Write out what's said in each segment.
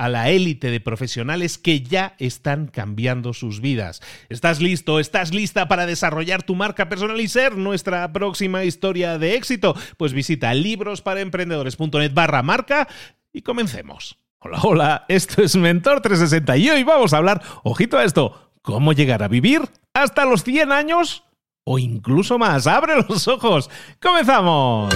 a la élite de profesionales que ya están cambiando sus vidas. ¿Estás listo? ¿Estás lista para desarrollar tu marca personal y ser nuestra próxima historia de éxito? Pues visita librosparaemprendedores.net barra marca y comencemos. Hola, hola, esto es Mentor 360 y hoy vamos a hablar, ojito a esto, cómo llegar a vivir hasta los 100 años o incluso más. ¡Abre los ojos! ¡Comenzamos!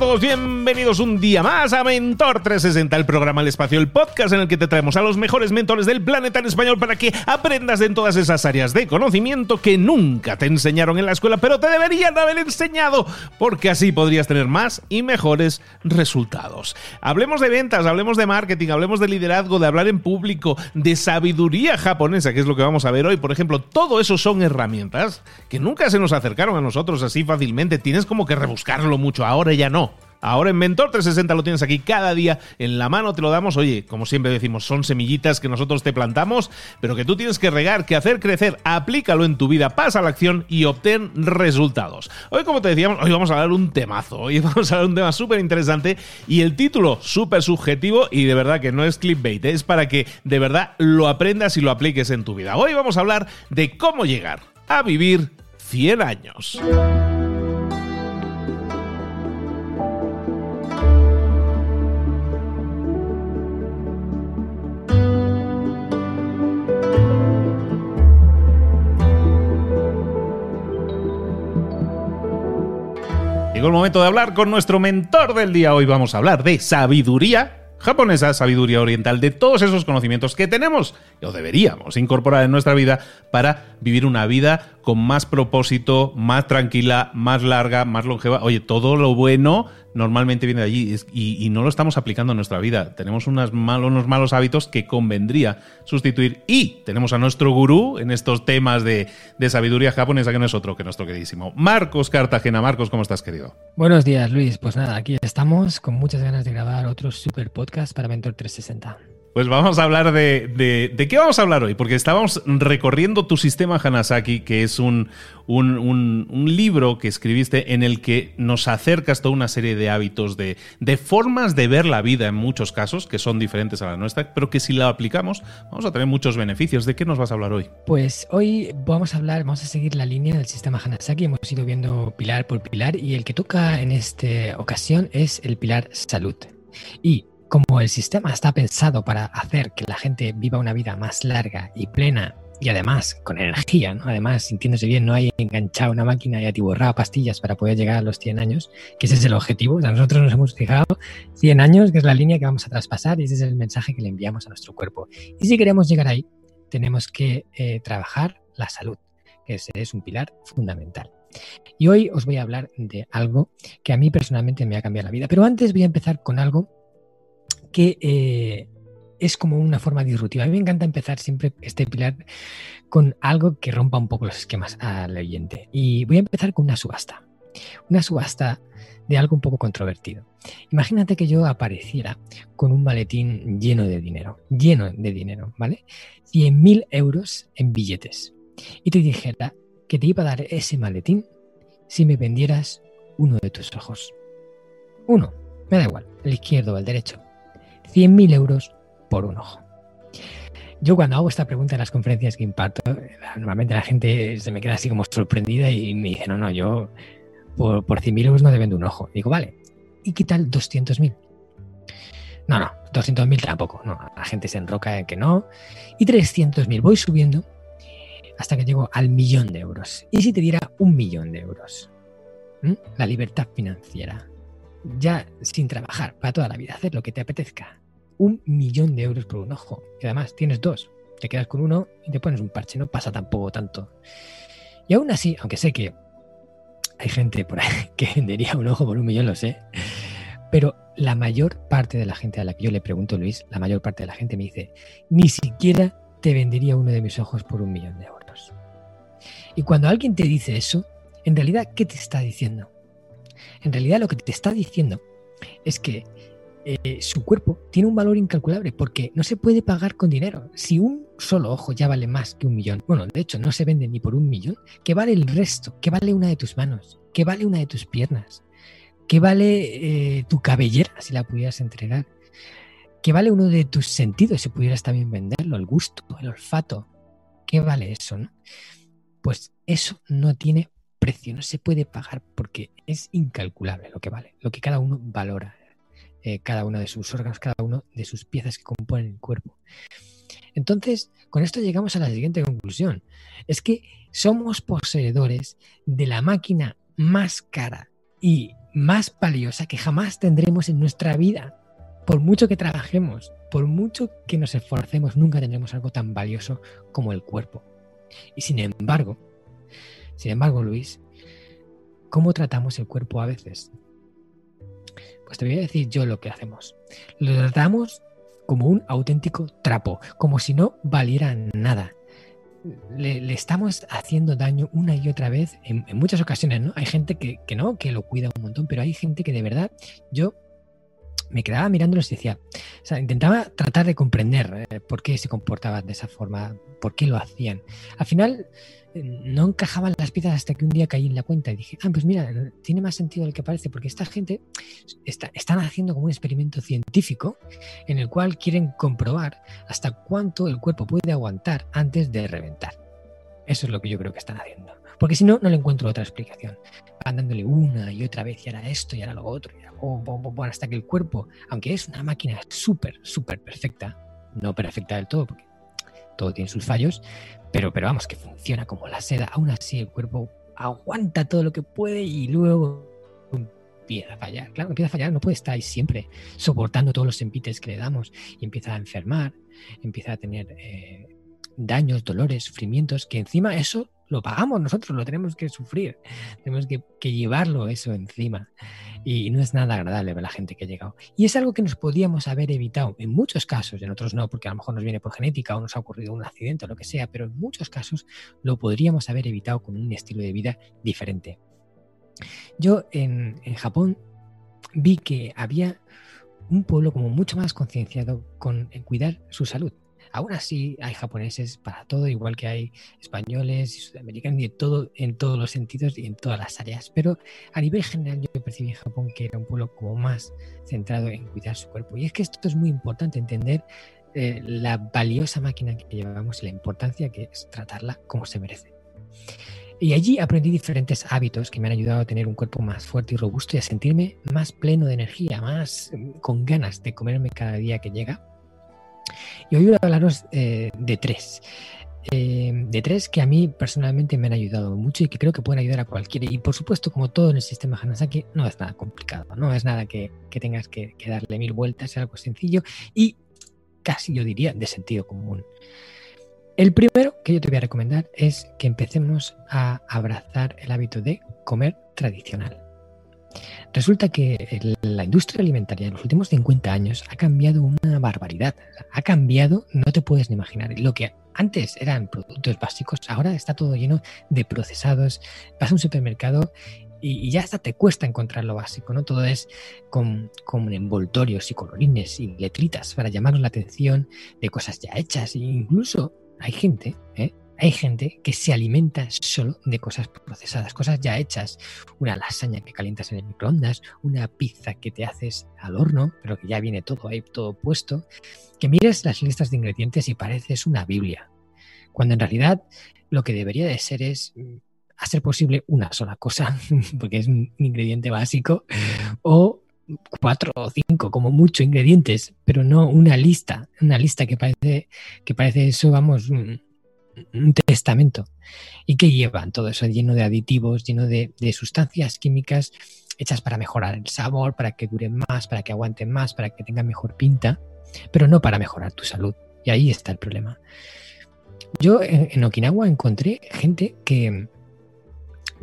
Todos, bienvenidos un día más a Mentor 360, el programa El Espacio, el podcast en el que te traemos a los mejores mentores del planeta en español para que aprendas en todas esas áreas de conocimiento que nunca te enseñaron en la escuela, pero te deberían haber enseñado, porque así podrías tener más y mejores resultados. Hablemos de ventas, hablemos de marketing, hablemos de liderazgo, de hablar en público, de sabiduría japonesa, que es lo que vamos a ver hoy. Por ejemplo, todo eso son herramientas que nunca se nos acercaron a nosotros así fácilmente. Tienes como que rebuscarlo mucho, ahora ya no Ahora en Mentor 360 lo tienes aquí cada día en la mano, te lo damos. Oye, como siempre decimos, son semillitas que nosotros te plantamos, pero que tú tienes que regar, que hacer crecer. Aplícalo en tu vida, pasa a la acción y obtén resultados. Hoy, como te decíamos, hoy vamos a hablar un temazo. Hoy vamos a hablar un tema súper interesante y el título súper subjetivo y de verdad que no es clickbait, es para que de verdad lo aprendas y lo apliques en tu vida. Hoy vamos a hablar de cómo llegar a vivir 100 años. Llegó el momento de hablar con nuestro mentor del día. Hoy vamos a hablar de sabiduría japonesa, sabiduría oriental, de todos esos conocimientos que tenemos o deberíamos incorporar en nuestra vida para vivir una vida con más propósito, más tranquila, más larga, más longeva. Oye, todo lo bueno normalmente viene de allí y, no lo estamos aplicando en nuestra vida. Tenemos unos malos, hábitos que convendría sustituir. Y tenemos a nuestro gurú en estos temas de, de sabiduría japonesa, que no es otro que nuestro queridísimo Marcos Cartagena. Marcos, ¿cómo estás, querido? Buenos días, Luis. Pues nada, aquí estamos con muchas ganas de grabar otro super podcast para Mentor 360. Pues vamos a hablar de, de, qué vamos a hablar hoy, porque estábamos recorriendo tu sistema Hanasaki, que es un, un, libro que escribiste en el que nos acercas toda una serie de hábitos, de, de, formas de ver la vida en muchos casos, que son diferentes a la nuestra, pero que si la aplicamos vamos a tener muchos beneficios. ¿De qué nos vas a hablar hoy? Pues hoy vamos a hablar, vamos a seguir la línea del sistema Hanasaki, hemos ido viendo pilar por pilar y el que toca en esta ocasión es el pilar salud. Y como el sistema está pensado para hacer que la gente viva una vida más larga y plena y además con energía, además sintiéndose bien, no hay enganchado una máquina y atiborrado pastillas para poder llegar a los 100 años, que ese es el objetivo. Nosotros nos hemos fijado 100 años, que es la línea que vamos a traspasar y ese es el mensaje que le enviamos a nuestro cuerpo. Y si queremos llegar ahí, tenemos que eh, trabajar la salud, que ese es un pilar fundamental. Y hoy os voy a hablar de algo que a mí personalmente me ha cambiado la vida. Pero antes voy a empezar con algo que eh, es como una forma disruptiva. A mí me encanta empezar siempre este pilar con algo que rompa un poco los esquemas al oyente. Y voy a empezar con una subasta. Una subasta de algo un poco controvertido. Imagínate que yo apareciera con un maletín lleno de dinero, lleno de dinero, ¿vale? 100.000 euros en billetes. Y te dijera que te iba a dar ese maletín si me vendieras uno de tus ojos. Uno, me da igual, el izquierdo o el derecho. 100.000 euros por un ojo. Yo cuando hago esta pregunta en las conferencias que imparto, normalmente la gente se me queda así como sorprendida y me dice, no, no, yo por, por 100.000 euros no te vendo un ojo. Digo, vale, ¿y qué tal 200.000? No, no, 200.000 tampoco. No, la gente se enroca en que no. Y 300.000, voy subiendo hasta que llego al millón de euros. ¿Y si te diera un millón de euros? La libertad financiera. Ya sin trabajar para toda la vida, hacer lo que te apetezca. Un millón de euros por un ojo. Y además tienes dos. Te quedas con uno y te pones un parche. No pasa tampoco tanto. Y aún así, aunque sé que hay gente por ahí que vendería un ojo por un millón, lo sé. Pero la mayor parte de la gente a la que yo le pregunto, Luis, la mayor parte de la gente me dice, ni siquiera te vendería uno de mis ojos por un millón de euros. Y cuando alguien te dice eso, en realidad, ¿qué te está diciendo? En realidad lo que te está diciendo es que eh, su cuerpo tiene un valor incalculable porque no se puede pagar con dinero. Si un solo ojo ya vale más que un millón, bueno, de hecho no se vende ni por un millón, ¿qué vale el resto? ¿Qué vale una de tus manos? ¿Qué vale una de tus piernas? ¿Qué vale eh, tu cabellera si la pudieras entregar? ¿Qué vale uno de tus sentidos si pudieras también venderlo? El gusto, el olfato. ¿Qué vale eso? Pues eso no tiene precio, no se puede pagar porque es incalculable lo que vale, lo que cada uno valora eh, cada uno de sus órganos, cada uno de sus piezas que componen el cuerpo. Entonces, con esto llegamos a la siguiente conclusión. Es que somos poseedores de la máquina más cara y más valiosa que jamás tendremos en nuestra vida. Por mucho que trabajemos, por mucho que nos esforcemos, nunca tendremos algo tan valioso como el cuerpo. Y sin embargo, sin embargo, Luis, ¿cómo tratamos el cuerpo a veces? Pues te voy a decir yo lo que hacemos. Lo tratamos como un auténtico trapo, como si no valiera nada. Le, estamos haciendo daño una y otra vez en, muchas ocasiones, ¿no? Hay gente que, no, que lo cuida un montón, pero hay gente que de verdad, yo me quedaba mirándolos y decía, o sea, intentaba tratar de comprender eh, por qué se comportaban de esa forma, por qué lo hacían. Al final, no encajaban las piezas hasta que un día caí en la cuenta y dije, ah, pues mira, tiene más sentido del que parece, porque esta gente está, están haciendo como un experimento científico en el cual quieren comprobar hasta cuánto el cuerpo puede aguantar antes de reventar. Eso es lo que yo creo que están haciendo. Porque si no, no le encuentro otra explicación. Van dándole una y otra vez, y ahora esto, y ahora lo otro, y ahora, hasta que el cuerpo, aunque es una máquina súper, súper perfecta, no perfecta del todo, porque todo tiene sus fallos, pero, pero vamos, que funciona como la seda. Aún así, el cuerpo aguanta todo lo que puede y luego empieza a fallar. Claro, empieza a fallar, no puede estar ahí siempre soportando todos los empites que le damos y empieza a enfermar, empieza a tener eh, daños, dolores, sufrimientos, que encima eso lo pagamos nosotros, lo tenemos que sufrir, tenemos que, llevarlo eso encima. Y no es nada agradable ver la gente que ha llegado. Y es algo que nos podíamos haber evitado en muchos casos, en otros no, porque a lo mejor nos viene por genética o nos ha ocurrido un accidente o lo que sea, pero en muchos casos lo podríamos haber evitado con un estilo de vida diferente. Yo en, en Japón vi que había un pueblo como mucho más concienciado con en cuidar su salud. Aún así, hay japoneses para todo, igual que hay españoles y sudamericanos y todo, en todos los sentidos y en todas las áreas. Pero a nivel general, yo percibí en Japón que era un pueblo como más centrado en cuidar su cuerpo. Y es que esto es muy importante entender eh, la valiosa máquina que llevamos y la importancia que es tratarla como se merece. Y allí aprendí diferentes hábitos que me han ayudado a tener un cuerpo más fuerte y robusto y a sentirme más pleno de energía, más mm, con ganas de comerme cada día que llega y hoy voy a hablaros eh, de tres. Eh, de tres que a mí personalmente me han ayudado mucho y que creo que pueden ayudar a cualquiera. Y por supuesto, como todo en el sistema Hanasaki, no es nada complicado, no es nada que, tengas que, darle mil vueltas, es algo sencillo y casi yo diría de sentido común. El primero que yo te voy a recomendar es que empecemos a abrazar el hábito de comer tradicional. Resulta que la industria alimentaria en los últimos 50 años ha cambiado una barbaridad. Ha cambiado, no te puedes ni imaginar. Lo que antes eran productos básicos, ahora está todo lleno de procesados. Vas a un supermercado y, ya hasta te cuesta encontrar lo básico, ¿no? Todo es con, envoltorios y colorines y letritas para llamarnos la atención de cosas ya hechas. E incluso hay gente, ¿eh? Hay gente que se alimenta solo de cosas procesadas, cosas ya hechas. Una lasaña que calientas en el microondas, una pizza que te haces al horno, pero que ya viene todo ahí, todo puesto. Que mires las listas de ingredientes y pareces una Biblia. Cuando en realidad lo que debería de ser es mm, hacer posible una sola cosa, porque es un ingrediente básico, o cuatro o cinco, como mucho ingredientes, pero no una lista, una lista que parece, que parece eso, vamos, un testamento. ¿Y que llevan? Todo eso lleno de aditivos, lleno de, sustancias químicas hechas para mejorar el sabor, para que duren más, para que aguanten más, para que tengan mejor pinta, pero no para mejorar tu salud. Y ahí está el problema. Yo en, Okinawa encontré gente que,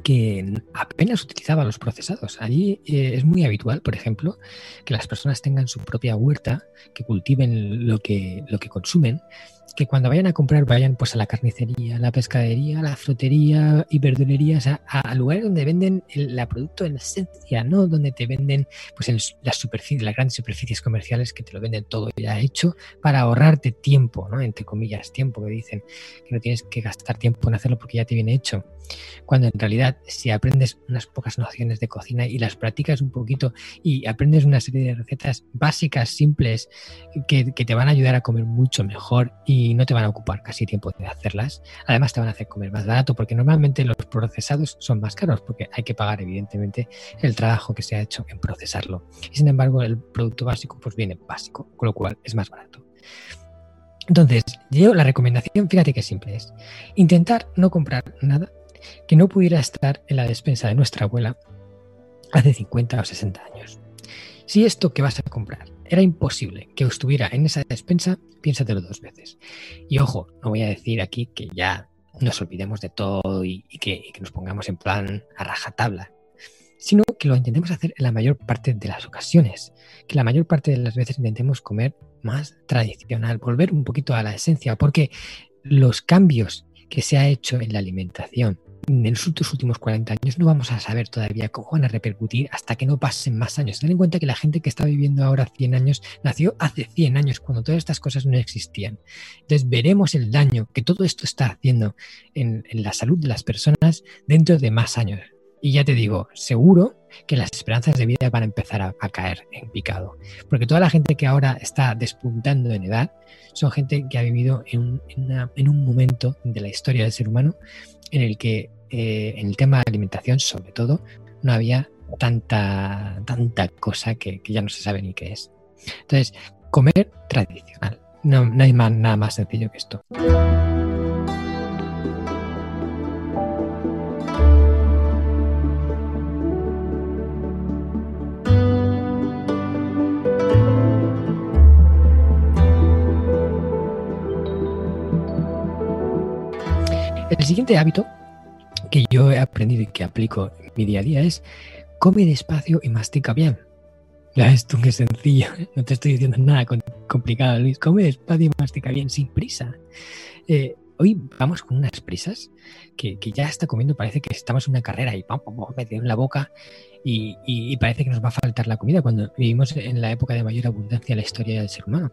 que apenas utilizaba los procesados. Allí eh, es muy habitual, por ejemplo, que las personas tengan su propia huerta, que cultiven lo que, lo que consumen que cuando vayan a comprar vayan pues a la carnicería, a la pescadería, a la frutería y verdulería, o sea, a, lugares donde venden el la producto en esencia, ¿no? Donde te venden pues en las superficies, las grandes superficies comerciales que te lo venden todo ya hecho para ahorrarte tiempo, ¿no? Entre comillas, tiempo que dicen que no tienes que gastar tiempo en hacerlo porque ya te viene hecho. Cuando en realidad si aprendes unas pocas nociones de cocina y las practicas un poquito y aprendes una serie de recetas básicas, simples, que, que te van a ayudar a comer mucho mejor y y no te van a ocupar casi tiempo de hacerlas. Además te van a hacer comer más barato porque normalmente los procesados son más caros porque hay que pagar evidentemente el trabajo que se ha hecho en procesarlo. Y sin embargo el producto básico pues viene básico, con lo cual es más barato. Entonces, yo la recomendación, fíjate que simple es, intentar no comprar nada que no pudiera estar en la despensa de nuestra abuela hace 50 o 60 años. Si esto que vas a comprar era imposible que estuviera en esa despensa, piénsatelo dos veces. Y ojo, no voy a decir aquí que ya nos olvidemos de todo y, que, nos pongamos en plan a rajatabla, sino que lo intentemos hacer en la mayor parte de las ocasiones, que la mayor parte de las veces intentemos comer más tradicional, volver un poquito a la esencia, porque los cambios que se ha hecho en la alimentación en los últimos 40 años no vamos a saber todavía cómo van a repercutir hasta que no pasen más años. Ten en cuenta que la gente que está viviendo ahora 100 años nació hace 100 años, cuando todas estas cosas no existían. Entonces veremos el daño que todo esto está haciendo en, la salud de las personas dentro de más años. Y ya te digo, seguro que las esperanzas de vida van a empezar a, caer en picado. Porque toda la gente que ahora está despuntando en edad son gente que ha vivido en un momento de la historia del ser humano en el que eh, en el tema de alimentación, sobre todo, no había tanta, tanta cosa que, ya no se sabe ni qué es. Entonces, comer tradicional. No, no hay nada más sencillo que esto. Siguiente hábito que yo he aprendido y que aplico en mi día a día es come despacio y mastica bien. Ya ves tú qué sencillo, no te estoy diciendo nada complicado, Luis. Come despacio y mastica bien, sin prisa. Eh, hoy vamos con unas prisas que, ya está comiendo, parece que estamos en una carrera y pam, pam, pam, en la boca y, parece que nos va a faltar la comida cuando vivimos en la época de mayor abundancia en la historia del ser humano.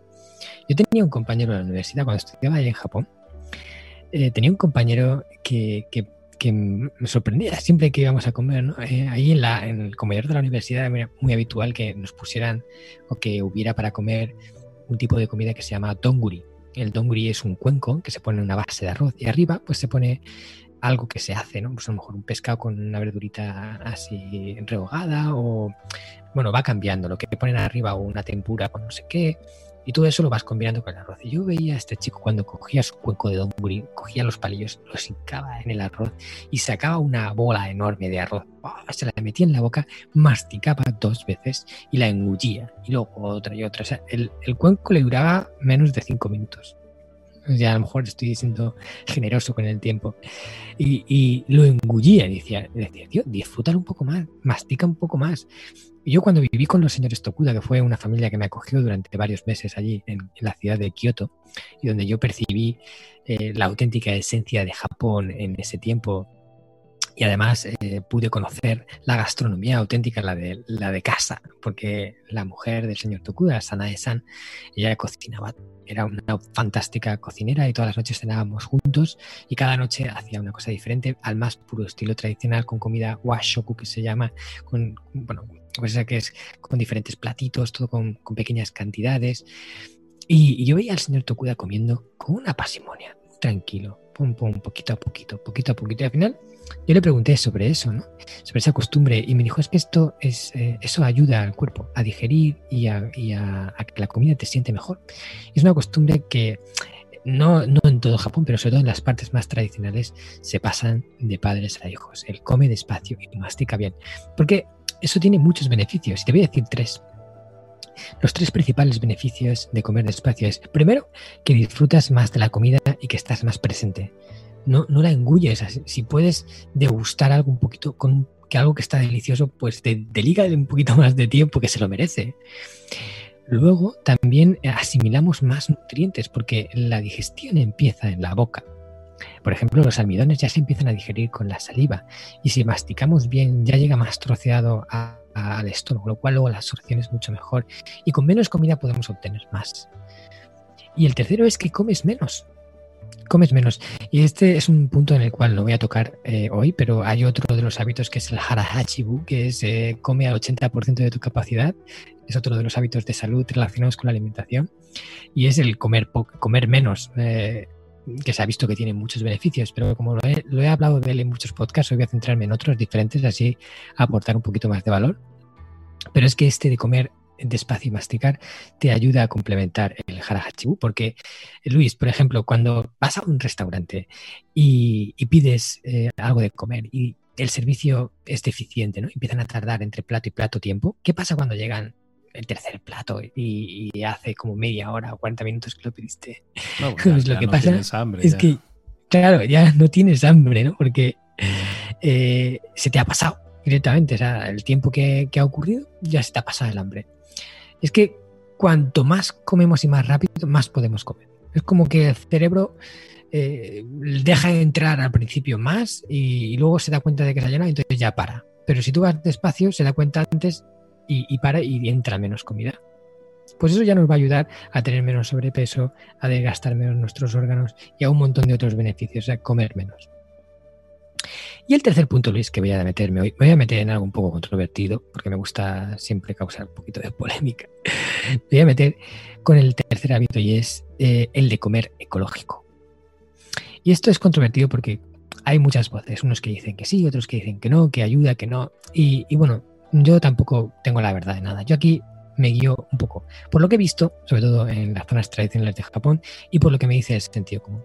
Yo tenía un compañero en la universidad cuando estudiaba allá en Japón. Eh, tenía un compañero que, me sorprendía siempre que íbamos a comer. ¿no? Eh, ahí en, la, en el comedor de la universidad era muy habitual que nos pusieran o que hubiera para comer un tipo de comida que se llama donguri. El donguri es un cuenco que se pone en una base de arroz y arriba pues se pone algo que se hace, ¿no? Pues a lo mejor un pescado con una verdurita así rehogada o, bueno, va cambiando. Lo que ponen arriba una tempura con no sé qué, y todo eso lo vas combinando con el arroz. Y yo veía a este chico cuando cogía su cuenco de donburi, cogía los palillos, los hincaba en el arroz y sacaba una bola enorme de arroz. Se la metía en la boca, masticaba dos veces y la engullía. Y luego otra y otra. O sea, el, el cuenco le duraba menos de cinco minutos. ya a lo mejor estoy siendo generoso con el tiempo. Y, lo engullía y decía, decía, tío, disfrútalo un poco más, mastica un poco más. Yo cuando viví con los señores Tokuda, que fue una familia que me acogió durante varios meses allí en, la ciudad de Kioto, y donde yo percibí eh, la auténtica esencia de Japón en ese tiempo, y además eh, pude conocer la gastronomía auténtica, la de, la de casa, porque la mujer del señor Tokuda, Sanae-san, ella cocinaba, era una fantástica cocinera y todas las noches cenábamos juntos y cada noche hacía una cosa diferente al más puro estilo tradicional con comida washoku que se llama, con, bueno, pues que es con diferentes platitos, todo con, con pequeñas cantidades. Y, y, yo veía al señor Tokuda comiendo con una pasimonia, tranquilo, pum, pum, poquito a poquito, poquito a poquito. Y al final yo le pregunté sobre eso, ¿no? Sobre esa costumbre y me dijo, es que esto es, eh, eso ayuda al cuerpo a digerir y, a, que la comida te siente mejor. Es una costumbre que no, no en todo Japón, pero sobre todo en las partes más tradicionales se pasan de padres a hijos. El come despacio y mastica bien. Porque eso tiene muchos beneficios. Y te voy a decir tres. Los tres principales beneficios de comer despacio es, primero, que disfrutas más de la comida y que estás más presente no, no la engulles. Si puedes degustar algo un poquito con que algo que está delicioso, pues te dedica un poquito más de tiempo que se lo merece. Luego también asimilamos más nutrientes porque la digestión empieza en la boca. Por ejemplo, los almidones ya se empiezan a digerir con la saliva y si masticamos bien ya llega más troceado al estómago, lo cual luego la absorción es mucho mejor y con menos comida podemos obtener más. Y el tercero es que comes menos comes menos. Y este es un punto en el cual no voy a tocar eh, hoy, pero hay otro de los hábitos que es el harahachibu, que es eh, come al 80% de tu capacidad. Es otro de los hábitos de salud relacionados con la alimentación. Y es el comer, comer menos. Eh, que se ha visto que tiene muchos beneficios, pero como lo he, hablado de él en muchos podcasts, hoy voy a centrarme en otros diferentes, así aportar un poquito más de valor. Pero es que este de comer despacio y masticar te ayuda a complementar el harahachibu. Porque, Luis, por ejemplo, cuando vas a un restaurante y, pides eh, algo de comer y el servicio es deficiente, ¿no? Empiezan a tardar entre plato y plato tiempo. ¿Qué pasa cuando llegan el tercer plato y, hace como media hora o 40 minutos que lo pediste? pues lo que pasa es que, claro, ya no tienes hambre, ¿no? Porque eh, se te ha pasado directamente. O sea, el tiempo que, que, ha ocurrido ya se te ha pasado el hambre es que cuanto más comemos y más rápido, más podemos comer. Es como que el cerebro eh, deja de entrar al principio más y, luego se da cuenta de que se ha llenado y entonces ya para. Pero si tú vas despacio, se da cuenta antes y, para y entra menos comida. Pues eso ya nos va a ayudar a tener menos sobrepeso, a desgastar menos nuestros órganos y a un montón de otros beneficios, a comer menos. Y el tercer punto, Luis, que voy a meterme hoy, me voy a meter en algo un poco controvertido, porque me gusta siempre causar un poquito de polémica. Voy a meter con el tercer hábito y es eh, el de comer ecológico. Y esto es controvertido porque hay muchas voces, unos que dicen que sí, otros que dicen que no, que ayuda, que no. Y, y bueno, yo tampoco tengo la verdad de nada. Yo aquí me guío un poco por lo que he visto, sobre todo en las zonas tradicionales de Japón, y por lo que me dice el sentido común.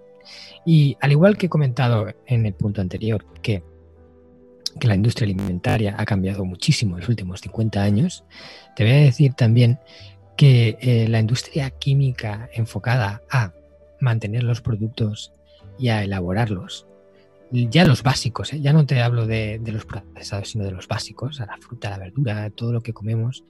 Y al igual que he comentado en el punto anterior, que, que la industria alimentaria ha cambiado muchísimo en los últimos 50 años, te voy a decir también que eh, la industria química enfocada a mantener los productos y a elaborarlos ya los básicos, ¿eh? ya no te hablo de, los procesados, sino de los básicos, a la fruta, la verdura, todo lo que comemos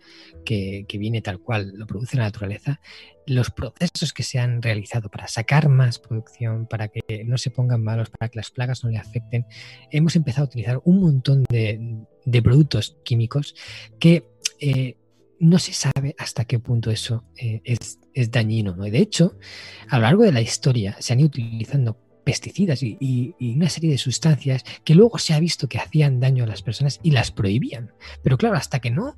que, viene tal cual, lo produce la naturaleza, los procesos que se han realizado para sacar más producción, para que no se pongan malos, para que las plagas no le afecten, hemos empezado a utilizar un montón de, productos químicos que eh, no se sabe hasta qué punto eso eh, es, es, dañino. ¿no? Y de hecho, a lo largo de la historia se han ido utilizando pesticidas y, una serie de sustancias que luego se ha visto que hacían daño a las personas y las prohibían. Pero claro, hasta que no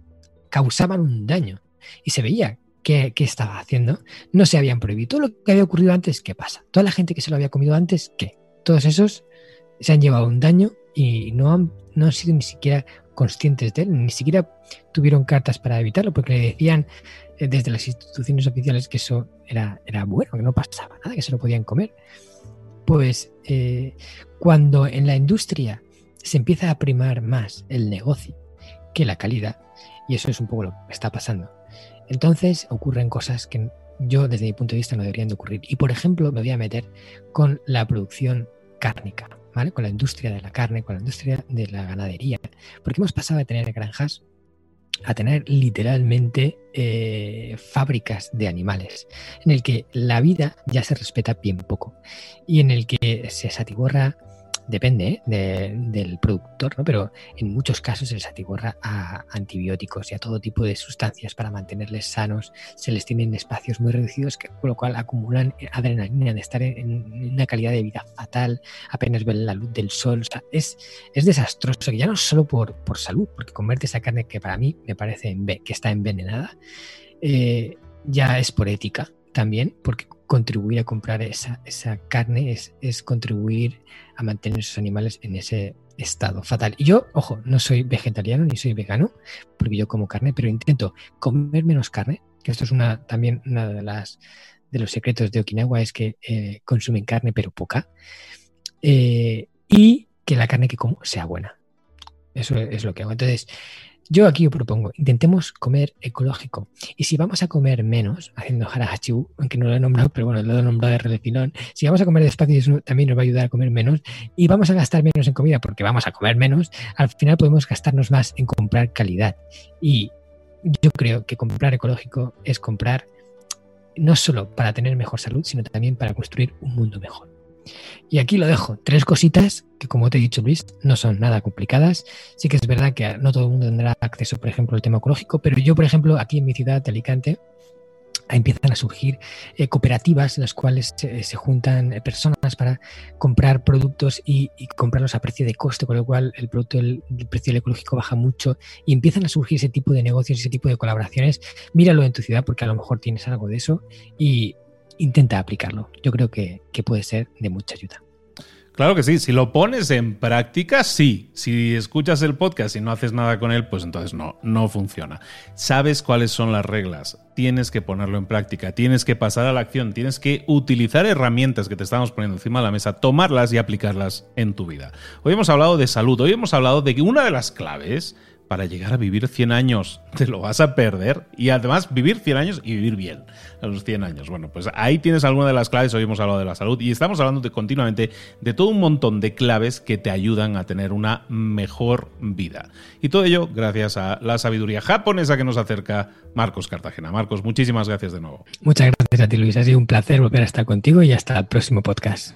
causaban un daño y se veía qué, estaba haciendo, no se habían prohibido. Todo lo que había ocurrido antes, ¿qué pasa? Toda la gente que se lo había comido antes, ¿qué? Todos esos se han llevado un daño y no han, no han sido ni siquiera conscientes de él, ni siquiera tuvieron cartas para evitarlo, porque le decían eh, desde las instituciones oficiales que eso era, era bueno, que no pasaba nada, que se lo podían comer. Pues eh, cuando en la industria se empieza a primar más el negocio que la calidad, y eso es un poco lo que está pasando, entonces ocurren cosas que yo desde mi punto de vista no deberían de ocurrir. Y por ejemplo, me voy a meter con la producción cárnica, ¿vale? Con la industria de la carne, con la industria de la ganadería. Porque hemos pasado de tener granjas a tener literalmente eh, fábricas de animales, en el que la vida ya se respeta bien poco y en el que se satiborra depende ¿eh? del productor, ¿no? pero en muchos casos se les atiborra a antibióticos y a todo tipo de sustancias para mantenerles sanos, se les tienen espacios muy reducidos, que, con lo cual acumulan adrenalina de estar en, una calidad de vida fatal, apenas ven la luz del sol. es, es desastroso, ya no solo por, por salud, porque comerte esa carne que para mí me parece que está envenenada, eh, ya es por ética también, porque contribuir a comprar esa, esa carne es, es, contribuir a mantener esos animales en ese estado fatal. Y yo, ojo, no soy vegetariano ni soy vegano, porque yo como carne, pero intento comer menos carne, que esto es una, también una de las de los secretos de Okinawa, es que eh, consumen carne pero poca, eh, y que la carne que como sea buena. Eso es lo que hago. Entonces, yo aquí os propongo, intentemos comer ecológico. Y si vamos a comer menos, haciendo harahachu, aunque no lo he nombrado, pero bueno, lo he nombrado de relefilón, si vamos a comer despacio, eso también nos va a ayudar a comer menos. Y vamos a gastar menos en comida porque vamos a comer menos, al final podemos gastarnos más en comprar calidad. Y yo creo que comprar ecológico es comprar no solo para tener mejor salud, sino también para construir un mundo mejor. Y aquí lo dejo. Tres cositas que, como te he dicho, Luis, no son nada complicadas. Sí que es verdad que no todo el mundo tendrá acceso, por ejemplo, al tema ecológico, pero yo, por ejemplo, aquí en mi ciudad de Alicante, empiezan a surgir eh, cooperativas en las cuales se, juntan eh, personas para comprar productos y, comprarlos a precio de coste, con lo cual el producto, el, precio del ecológico baja mucho y empiezan a surgir ese tipo de negocios, ese tipo de colaboraciones. Míralo en tu ciudad porque a lo mejor tienes algo de eso y intenta aplicarlo. Yo creo que, puede ser de mucha ayuda. Claro que sí, si lo pones en práctica, sí. Si escuchas el podcast y no haces nada con él, pues entonces no, no funciona. Sabes cuáles son las reglas, tienes que ponerlo en práctica, tienes que pasar a la acción, tienes que utilizar herramientas que te estamos poniendo encima de la mesa, tomarlas y aplicarlas en tu vida. Hoy hemos hablado de salud, hoy hemos hablado de que una de las claves para llegar a vivir 100 años. Te lo vas a perder. Y además vivir 100 años y vivir bien a los 100 años. Bueno, pues ahí tienes alguna de las claves. Hoy hemos hablado de la salud y estamos hablando de, continuamente de todo un montón de claves que te ayudan a tener una mejor vida. Y todo ello gracias a la sabiduría japonesa que nos acerca Marcos Cartagena. Marcos, muchísimas gracias de nuevo. Muchas gracias a ti, Luis. Ha sido un placer volver a estar contigo y hasta el próximo podcast.